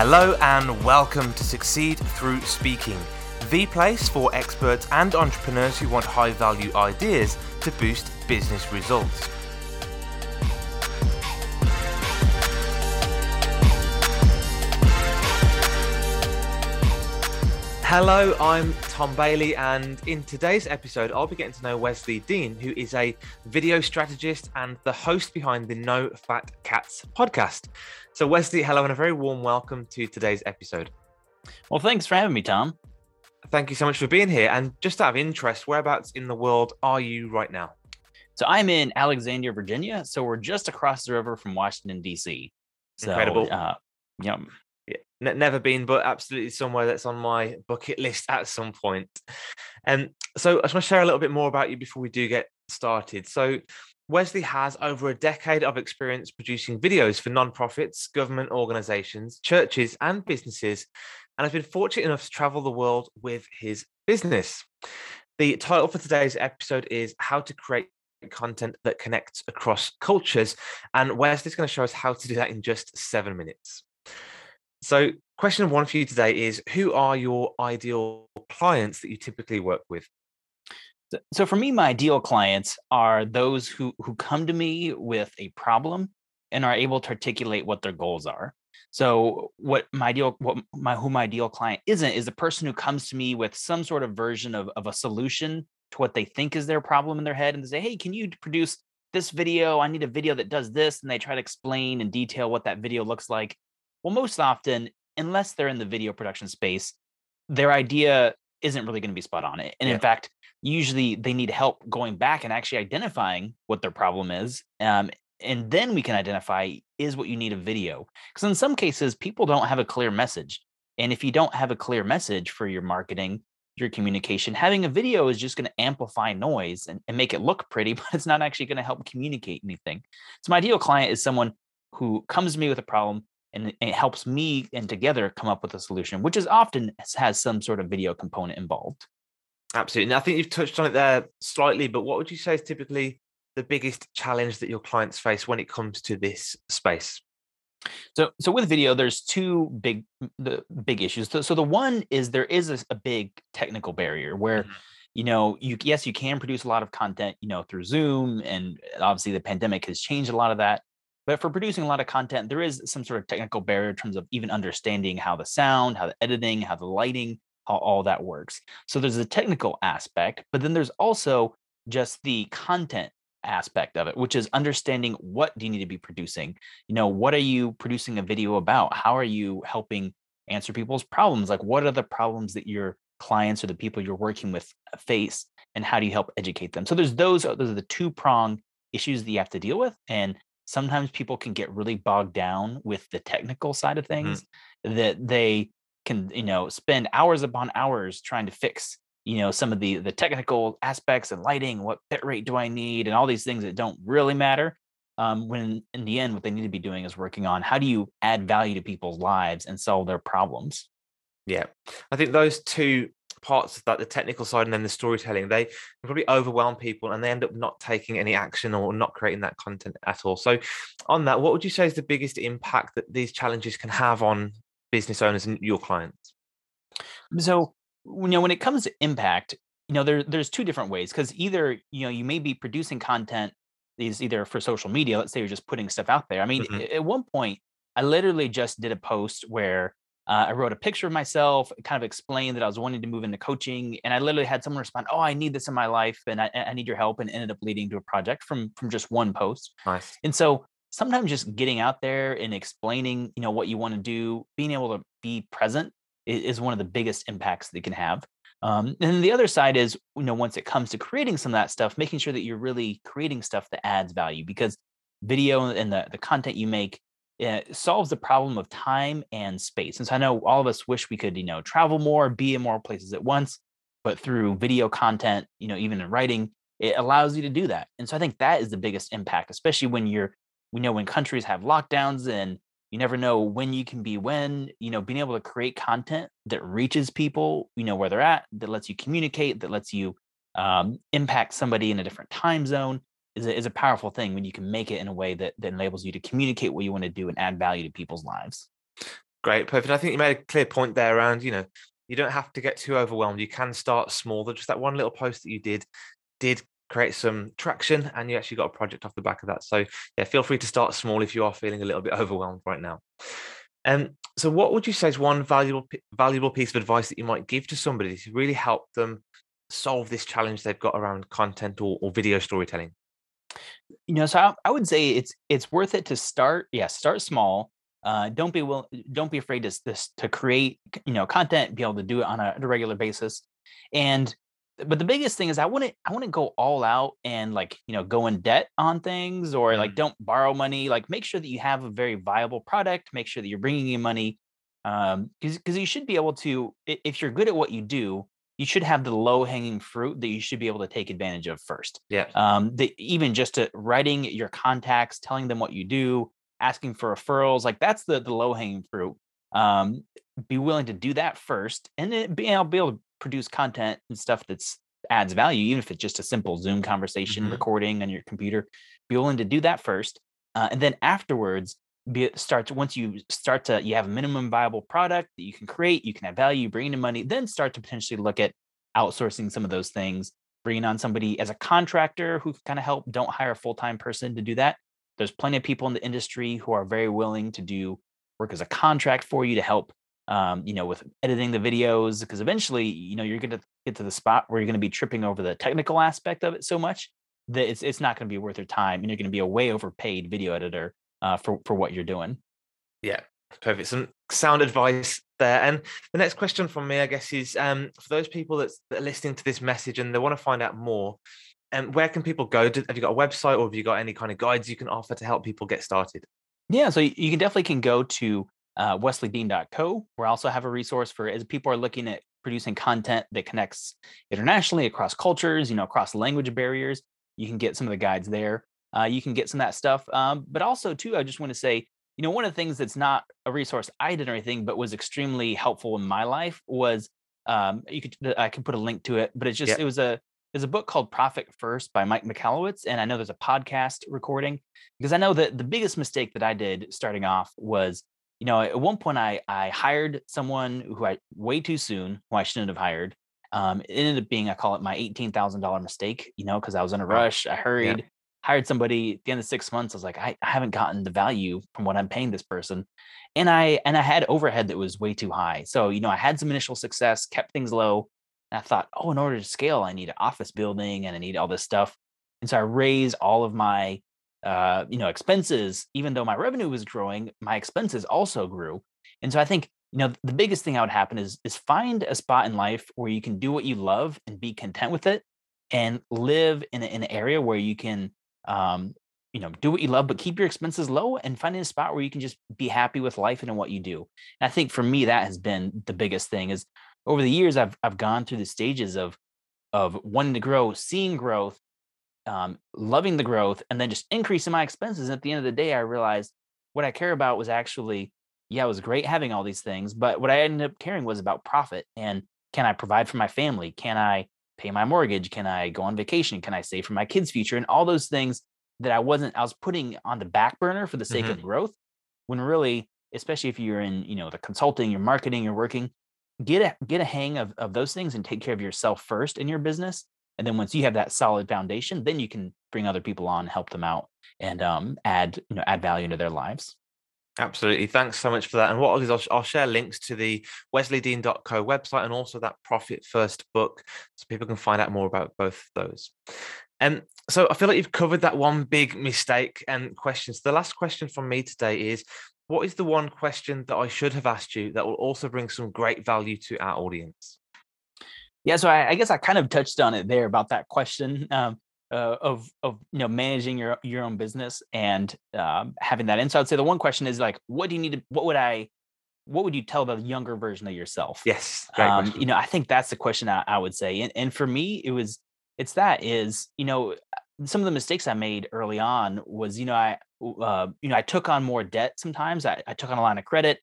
Hello and welcome to Succeed Through Speaking, the place for experts and entrepreneurs who want high value ideas to boost business results. Hello, I'm Tom Bailey, and in today's episode, I'll be getting to know Wesley Dean, who is a video strategist and the host behind the No Fat Cats podcast. So, Wesley, hello, and a very warm welcome to today's episode. Well, thanks for having me, Tom. Thank you so much for being here. And just out of interest, whereabouts in the world are you right now? So, I'm in Alexandria, Virginia. So, we're just across the river from Washington, D.C. So, Incredible. Uh, yeah, never been, but absolutely somewhere that's on my bucket list at some point. And um, so I just want to share a little bit more about you before we do get started. So Wesley has over a decade of experience producing videos for nonprofits, government organizations, churches, and businesses, and has been fortunate enough to travel the world with his business. The title for today's episode is How to Create Content That Connects Across Cultures. And Wesley's going to show us how to do that in just seven minutes. So, question of one for you today is Who are your ideal clients that you typically work with? So for me, my ideal clients are those who who come to me with a problem and are able to articulate what their goals are. So what my ideal what my who my ideal client isn't is a person who comes to me with some sort of version of, of a solution to what they think is their problem in their head and they say, Hey, can you produce this video? I need a video that does this. And they try to explain in detail what that video looks like. Well, most often, unless they're in the video production space, their idea isn't really going to be spot on it. And yeah. in fact, usually they need help going back and actually identifying what their problem is. Um, and then we can identify is what you need a video. Because in some cases, people don't have a clear message. And if you don't have a clear message for your marketing, your communication, having a video is just going to amplify noise and, and make it look pretty, but it's not actually going to help communicate anything. So, my ideal client is someone who comes to me with a problem and it helps me and together come up with a solution, which is often has some sort of video component involved. Absolutely. And I think you've touched on it there slightly, but what would you say is typically the biggest challenge that your clients face when it comes to this space? So, so with video, there's two big the big issues. So, so the one is there is a, a big technical barrier where, mm-hmm. you know, you yes, you can produce a lot of content, you know, through Zoom, and obviously the pandemic has changed a lot of that. But for producing a lot of content, there is some sort of technical barrier in terms of even understanding how the sound, how the editing, how the lighting, how all that works. So there's a technical aspect, but then there's also just the content aspect of it, which is understanding what do you need to be producing? You know, what are you producing a video about? How are you helping answer people's problems? Like what are the problems that your clients or the people you're working with uh, face and how do you help educate them? So there's those uh, those are the two prong issues that you have to deal with and sometimes people can get really bogged down with the technical side of mm-hmm. things mm-hmm. that they can you know spend hours upon hours trying to fix you know some of the the technical aspects and lighting what bit rate do i need and all these things that don't really matter um, when in the end what they need to be doing is working on how do you add value to people's lives and solve their problems yeah i think those two parts of that the technical side and then the storytelling they probably overwhelm people and they end up not taking any action or not creating that content at all. So on that what would you say is the biggest impact that these challenges can have on business owners and your clients? So you know when it comes to impact you know there, there's two different ways because either you know you may be producing content is either for social media let's say you're just putting stuff out there. I mean mm-hmm. at one point i literally just did a post where uh, I wrote a picture of myself, kind of explained that I was wanting to move into coaching, and I literally had someone respond, "Oh, I need this in my life, and I, I need your help," and ended up leading to a project from from just one post. Nice. And so sometimes just getting out there and explaining, you know, what you want to do, being able to be present is, is one of the biggest impacts that you can have. Um, and then the other side is, you know, once it comes to creating some of that stuff, making sure that you're really creating stuff that adds value because video and the, the content you make it solves the problem of time and space. And so I know all of us wish we could, you know, travel more, be in more places at once, but through video content, you know, even in writing, it allows you to do that. And so I think that is the biggest impact, especially when you're, we know when countries have lockdowns and you never know when you can be when, you know, being able to create content that reaches people, you know, where they're at, that lets you communicate, that lets you um, impact somebody in a different time zone is a, is a powerful thing when you can make it in a way that, that enables you to communicate what you want to do and add value to people's lives. Great, perfect. I think you made a clear point there around, you know, you don't have to get too overwhelmed. You can start small. Just that one little post that you did did create some traction and you actually got a project off the back of that. So yeah, feel free to start small if you are feeling a little bit overwhelmed right now. Um, so what would you say is one valuable valuable piece of advice that you might give to somebody to really help them solve this challenge they've got around content or, or video storytelling? You know, so I, I, would say it's it's worth it to start. Yeah, start small. Uh, don't be will don't be afraid to this to create you know content, be able to do it on a, a regular basis, and but the biggest thing is I wouldn't I wouldn't go all out and like you know go in debt on things or like mm. don't borrow money. Like make sure that you have a very viable product. Make sure that you're bringing in money um because because you should be able to if you're good at what you do you should have the low hanging fruit that you should be able to take advantage of first. Yeah. Um, the, even just to writing your contacts, telling them what you do, asking for referrals, like that's the the low hanging fruit. Um, be willing to do that first, and then be, able be able to produce content and stuff that's adds value, even if it's just a simple Zoom conversation mm-hmm. recording on your computer. Be willing to do that first, uh, and then afterwards, be start once you start to you have a minimum viable product that you can create you can have value bring in money then start to potentially look at outsourcing some of those things bringing on somebody as a contractor who can kind of help don't hire a full-time person to do that. There's plenty of people in the industry who are very willing to do work as a contract for you to help um, you know with editing the videos because eventually you know you're going to get to the spot where you're going to be tripping over the technical aspect of it so much that it's, it's not going to be worth your time and you're going to be a way overpaid video editor uh, for for what you're doing. Yeah, perfect. Some sound advice there. And the next question from me, I guess, is um, for those people that's, that are listening to this message and they want to find out more. And um, where can people go? have you got a website or have you got any kind of guides you can offer to help people get started? Yeah, so you can definitely can go to uh, wesleydean.co. We also have a resource for as people are looking at producing content that connects internationally across cultures, you know, across language barriers. You can get some of the guides there uh, you can get some of that stuff. Um, but also, too, I just want to say, you know, one of the things that's not a resource I did or anything, but was extremely helpful in my life was um, you could I could put a link to it, but it's just yep. it was a there's a book called Profit First by Mike Michalowicz, and I know there's a podcast recording because I know that the biggest mistake that I did starting off was, you know, at one point I I hired someone who I way too soon, who I shouldn't have hired. Um, it ended up being I call it my eighteen thousand dollar mistake, you know, because I was in a rush, I hurried. Hired somebody at the end of six months. I was like, I, I haven't gotten the value from what I'm paying this person. And I and I had overhead that was way too high. So, you know, I had some initial success, kept things low. And I thought, oh, in order to scale, I need an office building and I need all this stuff. And so I raised all of my uh, you know, expenses, even though my revenue was growing, my expenses also grew. And so I think, you know, the biggest thing that would happen is is find a spot in life where you can do what you love and be content with it and live in, in an area where you can um, you know, do what you love, but keep your expenses low and finding a spot where you can just be happy with life and what you do. And I think for me, that has been the biggest thing is over the years, I've, I've gone through the stages of, of wanting to grow, seeing growth, um, loving the growth, and then just increasing my expenses. And at the end of the day, I realized what I care about was actually, yeah, it was great having all these things, but what I ended up caring was about profit and can I provide for my family? Can I pay my mortgage? Can I go on vacation? Can I save for my kids' future? And all those things that I wasn't, I was putting on the back burner for the sake mm-hmm. of growth. When really, especially if you're in, you know, the consulting, your marketing, you're working, get a get a hang of, of those things and take care of yourself first in your business. And then once you have that solid foundation, then you can bring other people on, help them out, and um, add, you know, add value into their lives. Absolutely. Thanks so much for that. And what I'll do is I'll, share links to the wesleydean.co website and also that Profit First book so people can find out more about both those. And um, so I feel like you've covered that one big mistake and questions. The last question from me today is what is the one question that I should have asked you that will also bring some great value to our audience? Yeah, so I, I guess I kind of touched on it there about that question. Um, uh, of of you know managing your your own business and um, having that. And so I'd say the one question is like, what do you need to? What would I? What would you tell the younger version of yourself? Yes, um, you know, I think that's the question I, I would say. And and for me, it was it's that is you know some of the mistakes I made early on was you know I uh, you know I took on more debt sometimes. I, I took on a line of credit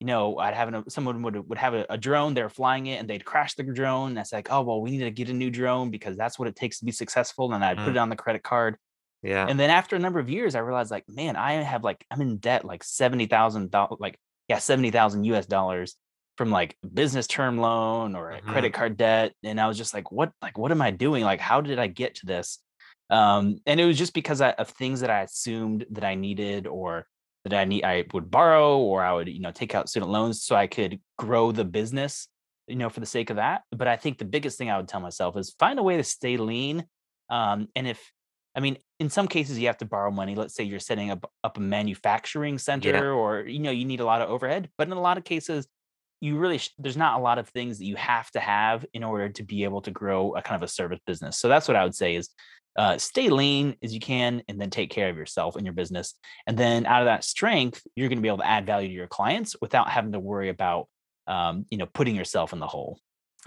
you know, I'd have a, someone would would have a, a, drone, they're flying it, and they'd crash the drone. That's like, oh well, we need to get a new drone because that's what it takes to be successful. And I'd mm. put it on the credit card. Yeah. And then after a number of years, I realized like, man, I have like I'm in debt like seventy thousand dollars, like yeah, 70,000 US dollars from like business term loan or a Mhm. credit card debt. And I was just like, what, like, what am I doing? Like, how did I get to this? Um, and it was just because I, of things that I assumed that I needed or that I need, I would borrow or I would, you know, take out student loans so I could grow the business, you know, for the sake of that. But I think the biggest thing I would tell myself is find a way to stay lean. Um, and if, I mean, in some cases you have to borrow money. Let's say you're setting up up a manufacturing center, or you know you need a lot of overhead. But in a lot of cases, you really sh- there's not a lot of things that you have to have in order to be able to grow a kind of a service business. So that's what I would say is uh, stay lean as you can, and then take care of yourself and your business. And then out of that strength, you're going to be able to add value to your clients without having to worry about um, you know putting yourself in the hole.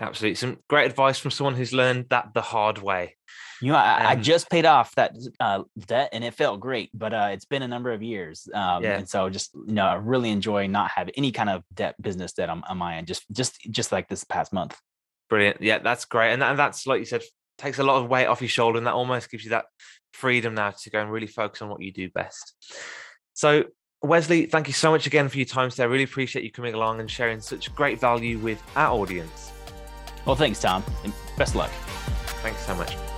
Absolutely. Some great advice from someone who's learned that the hard way. You know, I, I Um, just paid off that uh, debt and it felt great, but uh, it's been a number of years. Um, Yeah. And so just, you know, I really enjoy not having any kind of debt business debt on, on my end, just, just, just like this past month. Brilliant. Yeah, that's great. And, that, and that's, like you said, takes a lot of weight off your shoulder. And that almost gives you that freedom now to go and really focus on what you do best. So, Wesley, thank you so much again for your time today. I really appreciate you coming along and sharing such great value with our audience. Well, thanks, Tom. And best luck. Thanks so much.